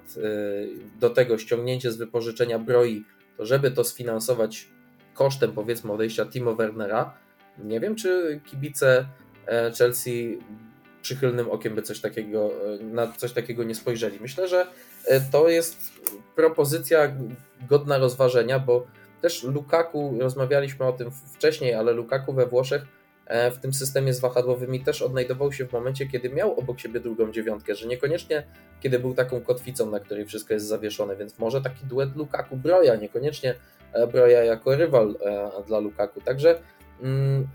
do tego ściągnięcie z wypożyczenia broi, to żeby to sfinansować kosztem powiedzmy odejścia Timo Wernera, nie wiem czy kibice Chelsea przychylnym okiem by coś takiego, na coś takiego nie spojrzeli. Myślę, że to jest propozycja godna rozważenia, bo też Lukaku, rozmawialiśmy o tym wcześniej, ale Lukaku we Włoszech e, w tym systemie z wahadłowymi też odnajdował się w momencie, kiedy miał obok siebie drugą dziewiątkę, że niekoniecznie kiedy był taką kotwicą, na której wszystko jest zawieszone, więc może taki duet Lukaku-Broja, niekoniecznie e, Broja jako rywal e, dla Lukaku. Także mm,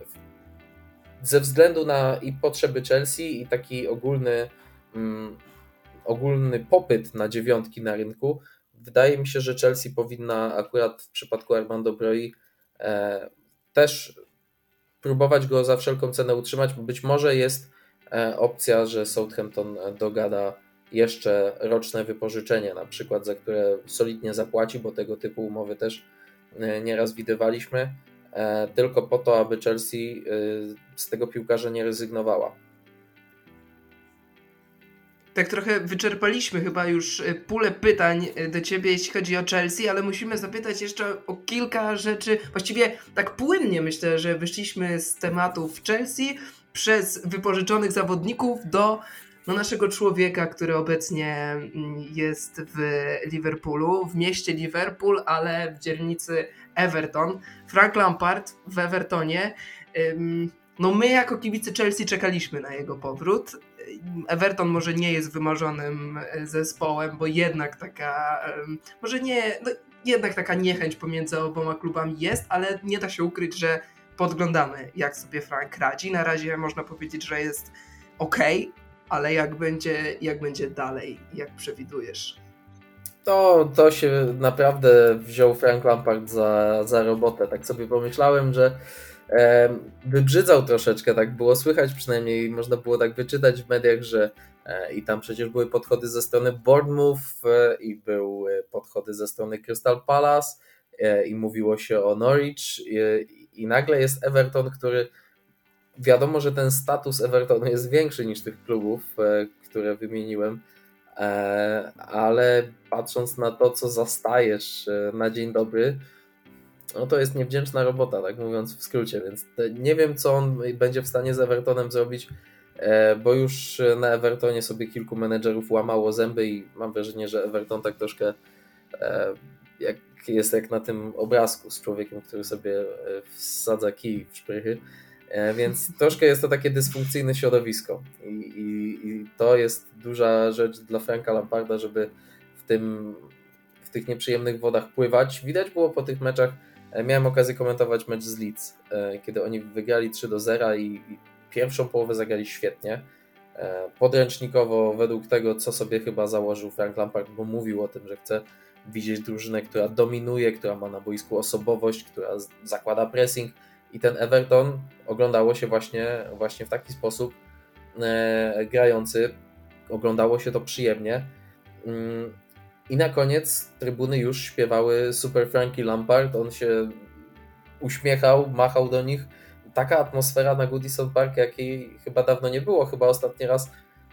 ze względu na i potrzeby Chelsea i taki ogólny mm, ogólny popyt na dziewiątki na rynku, wydaje mi się, że Chelsea powinna akurat w przypadku Armando Broi e, też próbować go za wszelką cenę utrzymać. Być może jest e, opcja, że Southampton dogada jeszcze roczne wypożyczenie, na przykład za które solidnie zapłaci, bo tego typu umowy też nieraz widywaliśmy, e, tylko po to, aby Chelsea e, z tego piłkarza nie rezygnowała tak trochę wyczerpaliśmy chyba już e, pulę pytań e, do ciebie, jeśli chodzi o Chelsea, ale musimy zapytać jeszcze o kilka rzeczy. Właściwie tak płynnie myślę, że wyszliśmy z tematów Chelsea przez wypożyczonych zawodników do no, naszego człowieka, który obecnie mm, jest w Liverpoolu, w mieście Liverpool, ale w dzielnicy Everton. Frank Lampard w Evertonie. No my jako kibice Chelsea czekaliśmy na jego powrót. Everton może nie jest wymarzonym e, zespołem, bo jednak taka, może nie, no jednak taka niechęć pomiędzy oboma klubami jest, ale nie da się ukryć, że podglądamy, jak sobie Frank radzi. Na razie można powiedzieć, że jest ok, ale jak będzie, jak będzie dalej, jak przewidujesz? To, to się naprawdę wziął Frank Lampard za, za robotę. Tak sobie pomyślałem, że wybrzydzał troszeczkę, tak było słychać przynajmniej, można było tak wyczytać w mediach, że e, i tam przecież były podchody ze strony Bournemouth e, i były podchody ze strony Crystal Palace e, i mówiło się o Norwich i nagle jest Everton, który wiadomo, że ten status Evertonu jest większy niż tych klubów, które wymieniłem, ale patrząc na to, co zastajesz na dzień dobry, no to jest niewdzięczna robota, tak mówiąc w skrócie, więc nie wiem, co on będzie w stanie z Evertonem zrobić, e, bo już na Evertonie sobie kilku menedżerów łamało zęby i mam wrażenie, że Everton tak troszkę e, jak jest jak na tym obrazku z człowiekiem, który sobie e, wsadza kij w szprychy, więc troszkę jest to takie dysfunkcyjne środowisko I, i, i to jest duża rzecz dla Franka Lamparda, żeby w tym w tych nieprzyjemnych wodach pływać. Widać było po tych meczach, E, miałem okazję komentować mecz z Leeds, e, kiedy oni wygrali 3 do 0 i pierwszą połowę zagrali świetnie. E, podręcznikowo, według tego, co sobie chyba założył Frank Lampard, bo mówił o tym, że chce widzieć drużynę, która dominuje, która ma na boisku osobowość, która zakłada pressing i ten Everton oglądało się właśnie, właśnie w taki sposób grający. Oglądało się to przyjemnie. Mm, i na koniec trybuny już śpiewały Super Frankie Lampard. On się uśmiechał, machał do nich. Taka atmosfera na Goodison Park, jakiej chyba dawno nie było. Chyba ostatni raz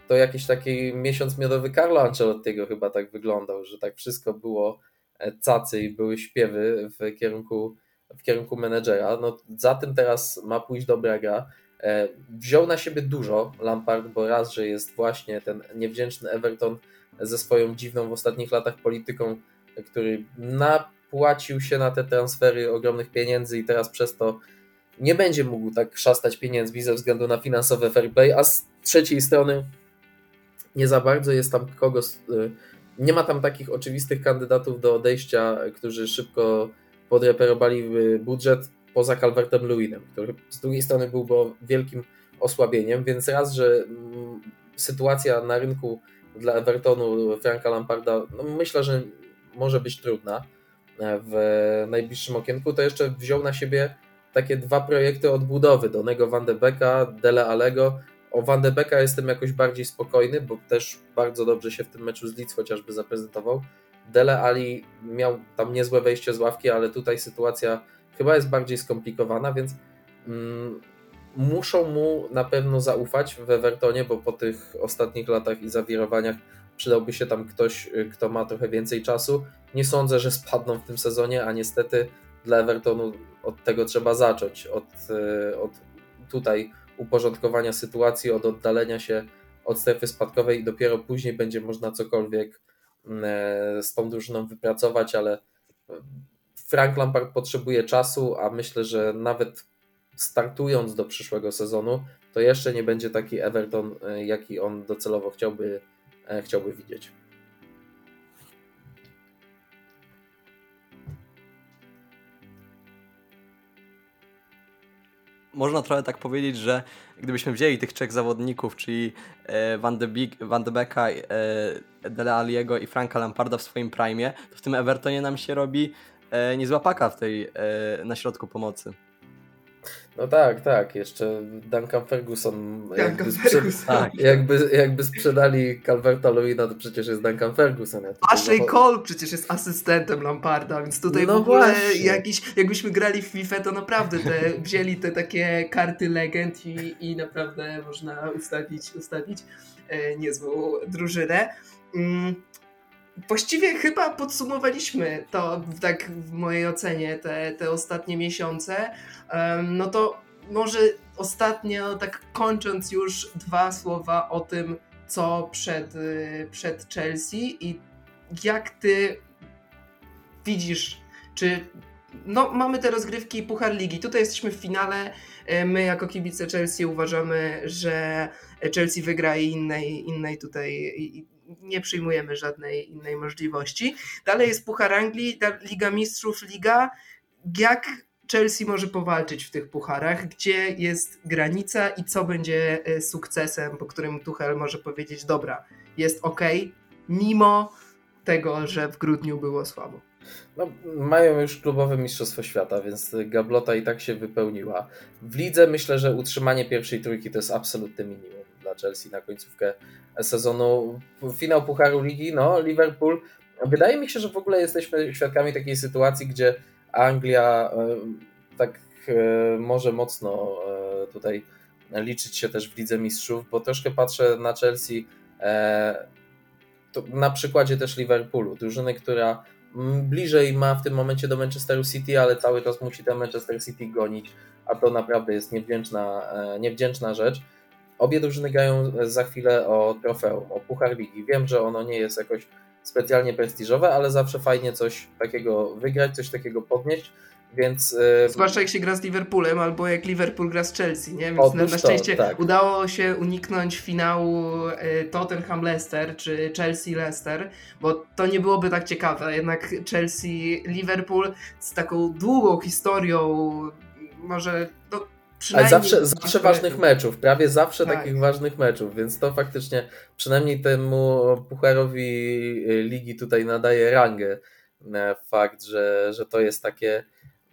to jakiś taki miesiąc miodowy Carlo Ancelottiego chyba tak wyglądał, że tak wszystko było e, cacy i były śpiewy w kierunku, w kierunku menedżera. No, za tym teraz ma pójść dobra gra. E, wziął na siebie dużo Lampard, bo raz, że jest właśnie ten niewdzięczny Everton ze swoją dziwną w ostatnich latach polityką, który napłacił się na te transfery ogromnych pieniędzy i teraz przez to nie będzie mógł tak szastać pieniędzmi ze względu na finansowe fair play, a z trzeciej strony nie za bardzo jest tam kogo. Y, nie ma tam takich oczywistych kandydatów do odejścia, którzy szybko podreperowali budżet poza Calvertem Lewinem, który z drugiej strony byłby wielkim osłabieniem, więc raz, że mm, sytuacja na rynku dla Evertonu Franka Lamparda no myślę, że może być trudna w najbliższym okienku, to jeszcze wziął na siebie takie dwa projekty odbudowy, Donego Van de Becka, Dele Alego. O Van de Becka jestem jakoś bardziej spokojny, bo też bardzo dobrze się w tym meczu z Leeds chociażby zaprezentował. Dele Ali miał tam niezłe wejście z ławki, ale tutaj sytuacja chyba jest bardziej skomplikowana, więc mm, muszą mu na pewno zaufać w Evertonie, bo po tych ostatnich latach i zawirowaniach przydałby się tam ktoś, kto ma trochę więcej czasu. Nie sądzę, że spadną w tym sezonie, a niestety dla Evertonu od tego trzeba zacząć, od, e, od tutaj uporządkowania sytuacji, od oddalenia się od strefy spadkowej i dopiero później będzie można cokolwiek z tą drużyną wypracować, ale Frank Lampard potrzebuje czasu, a myślę, że nawet startując do przyszłego sezonu, to jeszcze nie będzie taki Everton, e, jaki on docelowo chciałby, chciałby widzieć. Można trochę tak powiedzieć, że gdybyśmy wzięli tych trzech zawodników, czyli e, Van de, Beek, Van de Becka, e, Dele Aliego i Franka Lamparda w swoim prime, to w tym Evertonie nam się robi e, niezła paka w tej, na środku pomocy. No tak, tak. Jeszcze Duncan Ferguson. Duncan jakby, Ferguson. Sprzed... Tak, jakby, jakby sprzedali Calverta Lewina, to przecież jest Duncan Ferguson. Ja Ashley. Cole przecież jest asystentem Lamparda, więc tutaj no w ogóle jakiś, jakbyśmy grali w FIFA, to naprawdę te, wzięli te takie karty legend i, i naprawdę można ustawić, ustawić e, niezłą drużynę. Mm. Właściwie chyba podsumowaliśmy to tak w mojej ocenie te, te ostatnie miesiące. No to może ostatnio, tak kończąc już dwa słowa o tym, co przed, y, przed Chelsea i jak ty widzisz, czy no, mamy te rozgrywki Puchar Ligi. Tutaj jesteśmy w finale. E, my jako kibice Chelsea uważamy, że Chelsea wygra i innej, innej tutaj nie przyjmujemy żadnej innej możliwości. Dalej jest Puchar Anglii, Liga Mistrzów, Liga. Jak Chelsea może powalczyć w tych pucharach, gdzie jest granica i co będzie e, sukcesem, po którym Tuchel może powiedzieć: Dobra, jest ok, mimo tego, że w grudniu było słabo. No, mają już klubowe Mistrzostwo Świata, więc gablota i tak się wypełniła. W lidze myślę, że utrzymanie pierwszej trójki to jest absolutne minimum dla Chelsea na końcówkę sezonu. Finał Pucharu Ligi, no, Liverpool. Wydaje mi się, że w ogóle jesteśmy świadkami takiej sytuacji, gdzie Anglia e, tak e, może mocno e, tutaj liczyć się też w Lidze Mistrzów, bo troszkę patrzę na Chelsea na przykładzie też Liverpoolu, drużyny, która bliżej ma w tym momencie do Manchesteru City, ale cały czas musi ten Manchester City gonić, a to naprawdę jest niewdzięczna, niewdzięczna rzecz. Obie drużyny grają za chwilę o trofeum, o Puchar Ligi. Wiem, że ono nie jest jakoś specjalnie prestiżowe, ale zawsze fajnie coś takiego wygrać, coś takiego podnieść. Więc, yy... Zwłaszcza jak się gra z Liverpoolem, albo jak Liverpool gra z Chelsea, nie? Więc na, na, szczęście to, tak. udało się uniknąć finału y, Tottenham-Leicester czy Chelsea-Leicester, bo to nie byłoby tak ciekawe. Jednak Chelsea-Liverpool z taką długą historią, może ale zawsze, zawsze ważnych meczów, prawie zawsze tak. takich ważnych meczów, więc to faktycznie przynajmniej temu Pucharowi y, Ligi tutaj nadaje rangę e, fakt, że, że to jest takie,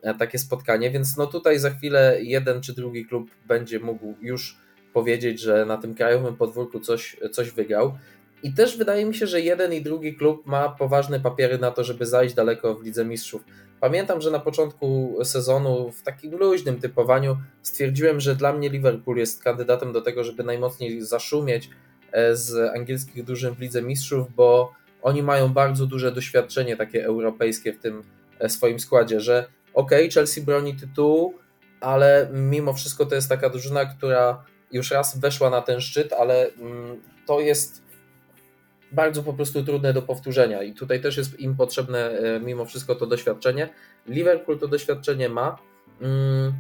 e, takie spotkanie, więc no tutaj za chwilę jeden czy drugi klub będzie mógł już powiedzieć, że na tym krajowym podwórku coś, coś wygrał. I też wydaje mi się, że jeden i drugi klub ma poważne papiery na to, żeby zajść daleko w Lidze Mistrzów. Pamiętam, że na początku sezonu w takim luźnym typowaniu stwierdziłem, że dla mnie Liverpool jest kandydatem do tego, żeby najmocniej zaszumieć e, z angielskich drużyn w Lidze Mistrzów, bo oni mają bardzo duże doświadczenie takie europejskie w tym e, swoim składzie, że ok, Chelsea broni tytułu, ale mimo wszystko to jest taka drużyna, która już raz weszła na ten szczyt, ale mm, to jest bardzo po prostu trudne do powtórzenia i tutaj też jest im potrzebne e, mimo wszystko to doświadczenie. Liverpool to doświadczenie ma, mm,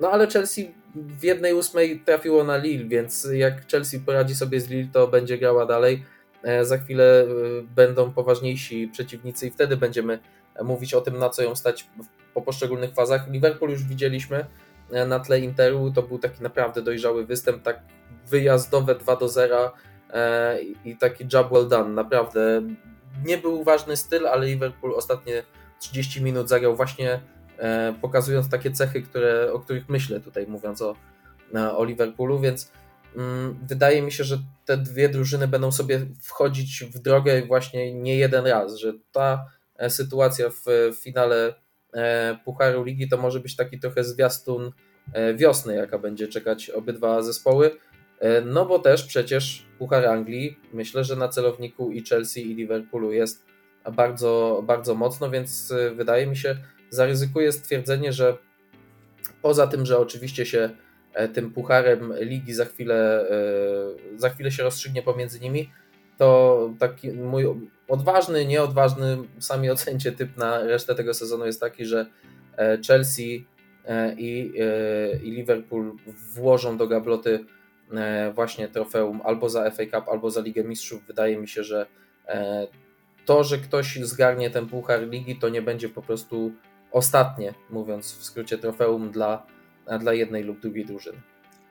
no ale Chelsea w jednej ósmej trafiło na Lille, więc jak Chelsea poradzi sobie z Lille, to będzie grała dalej. E, za chwilę e, będą poważniejsi przeciwnicy i wtedy będziemy mówić o tym, na co ją stać po poszczególnych fazach. Liverpool już widzieliśmy na tle Interu, to był taki naprawdę dojrzały występ, tak wyjazdowe 2 do 0 E, i taki job well done, naprawdę. Nie był ważny styl, ale Liverpool ostatnie 30 minut zagrał właśnie e, pokazując takie cechy, które, o których myślę tutaj, mówiąc o, o Liverpoolu, więc mm, wydaje mi się, że te dwie drużyny będą sobie wchodzić w drogę właśnie nie jeden raz, że ta sytuacja w finale Pucharu Ligi to może być taki trochę zwiastun wiosny, jaka będzie czekać obydwa zespoły. No bo też przecież Puchar Anglii myślę, że na celowniku i Chelsea i Liverpoolu jest bardzo, bardzo mocno, więc y, wydaje mi się, zaryzykuję stwierdzenie, że poza tym, że oczywiście się e, tym pucharem ligi za chwilę, e, za chwilę się rozstrzygnie pomiędzy nimi, to taki mój odważny, nieodważny, sami ocencie typ na resztę tego sezonu jest taki, że e, Chelsea i, i Liverpool włożą do gabloty właśnie trofeum albo za FA Cup, albo za Ligę Mistrzów. Wydaje mi się, że to, że ktoś zgarnie ten puchar ligi, to nie będzie po prostu ostatnie, mówiąc w skrócie, trofeum dla, dla jednej lub drugiej drużyny.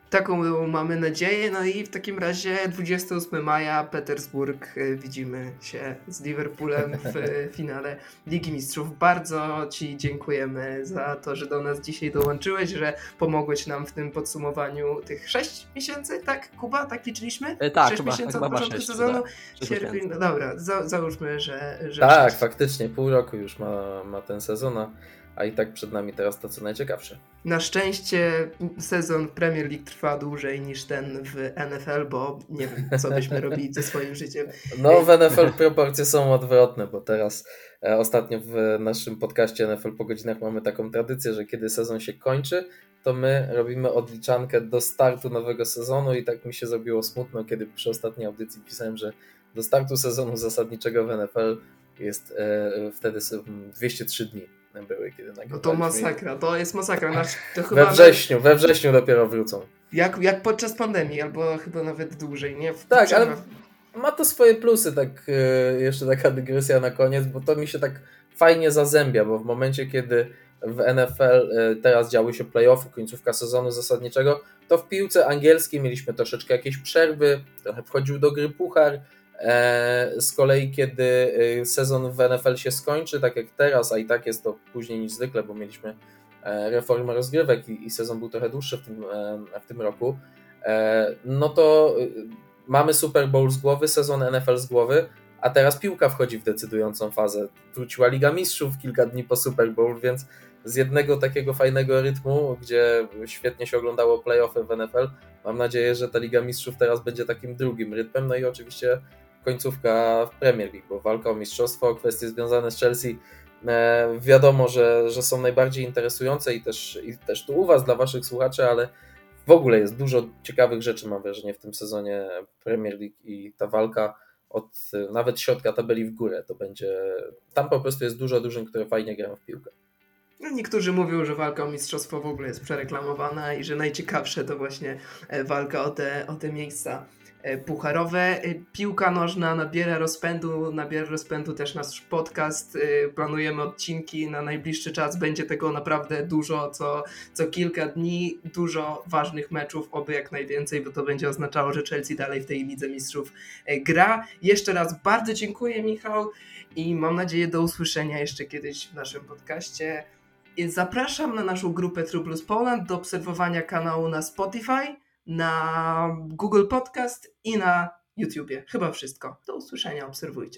Taką mamy nadzieję. No i w takim razie 28 maja Petersburg e, widzimy się z Liverpoolem w (laughs) finale Ligi Mistrzów. Bardzo Ci dziękujemy za to, że do nas dzisiaj dołączyłeś, że pomogłeś nam w tym podsumowaniu tych 6 miesięcy, tak Kuba? Tak liczyliśmy? E, tak, 6 chyba, miesięcy chyba od początku 6, sezonu. Tak. Sierpień, no dobra, za, załóżmy, że, że Tak, 6. faktycznie, pół roku już ma, ma ten sezon, a i tak przed nami teraz to co najciekawsze. Na szczęście sezon Premier League trwa dłużej niż ten w NFL, bo nie wiem, co byśmy robili ze swoim życiem. No, w NFL proporcje są odwrotne, bo teraz e, ostatnio w naszym podcaście NFL po godzinach mamy taką tradycję, że kiedy sezon się kończy, to my robimy odliczankę do startu nowego sezonu i tak mi się zrobiło smutno, kiedy przy ostatniej audycji pisałem, że do startu sezonu zasadniczego w NFL jest e, wtedy 203 dni były, kiedy nagrywaliśmy. No to masakra, to jest masakra. Nasz, to chyba we wrześniu, we wrześniu dopiero wrócą. Jak, jak podczas pandemii, albo chyba nawet dłużej, nie? W tak, ale ma to swoje plusy, tak e, jeszcze taka dygresja na koniec, bo to mi się tak fajnie zazębia, bo w momencie, kiedy w NFL e, teraz działy się playoffy, końcówka sezonu zasadniczego, to w piłce angielskiej mieliśmy troszeczkę jakieś przerwy, trochę wchodził do gry puchar, z kolei, kiedy y, sezon w NFL się skończy, tak jak teraz, a i tak jest to później niż zwykle, bo mieliśmy e, reformę rozgrywek i, sezon był trochę dłuższy w tym, e, w tym roku, no to y, mamy Super Bowl z głowy, sezon NFL z głowy, a teraz piłka wchodzi w decydującą fazę. Wróciła Liga Mistrzów kilka dni po Super Bowl, więc z jednego takiego fajnego rytmu, gdzie świetnie się oglądało playoffy w NFL, mam nadzieję, że ta Liga Mistrzów teraz będzie takim drugim rytmem, no i oczywiście końcówka w Premier League, bo walka o mistrzostwo, kwestie związane z Chelsea e, wiadomo, że, że są najbardziej interesujące i też, i też tu u Was, dla Waszych słuchaczy, ale w ogóle jest dużo ciekawych rzeczy, mam wrażenie, w tym sezonie Premier League i ta walka od nawet środka tabeli w górę to będzie. Tam po prostu jest dużo drużyn, które fajnie grają w piłkę. No, niektórzy mówią, że walka o mistrzostwo w ogóle jest przereklamowana i że najciekawsze to właśnie e, walka o te, o te miejsca E, pucharowe. E, piłka nożna nabiera rozpędu, nabiera rozpędu też nasz podcast. E, planujemy odcinki na najbliższy czas. Będzie tego naprawdę dużo, co, co kilka dni. Dużo ważnych meczów, oby jak najwięcej, bo to będzie oznaczało, że Chelsea dalej w tej Lidze Mistrzów gra. Jeszcze raz bardzo dziękuję, Michał, i mam nadzieję do usłyszenia jeszcze kiedyś w naszym podcaście. Zapraszam na naszą grupę True Plus Poland do obserwowania kanału na Spotify na Google Podcast i na YouTubie. Chyba wszystko. Do usłyszenia, obserwujcie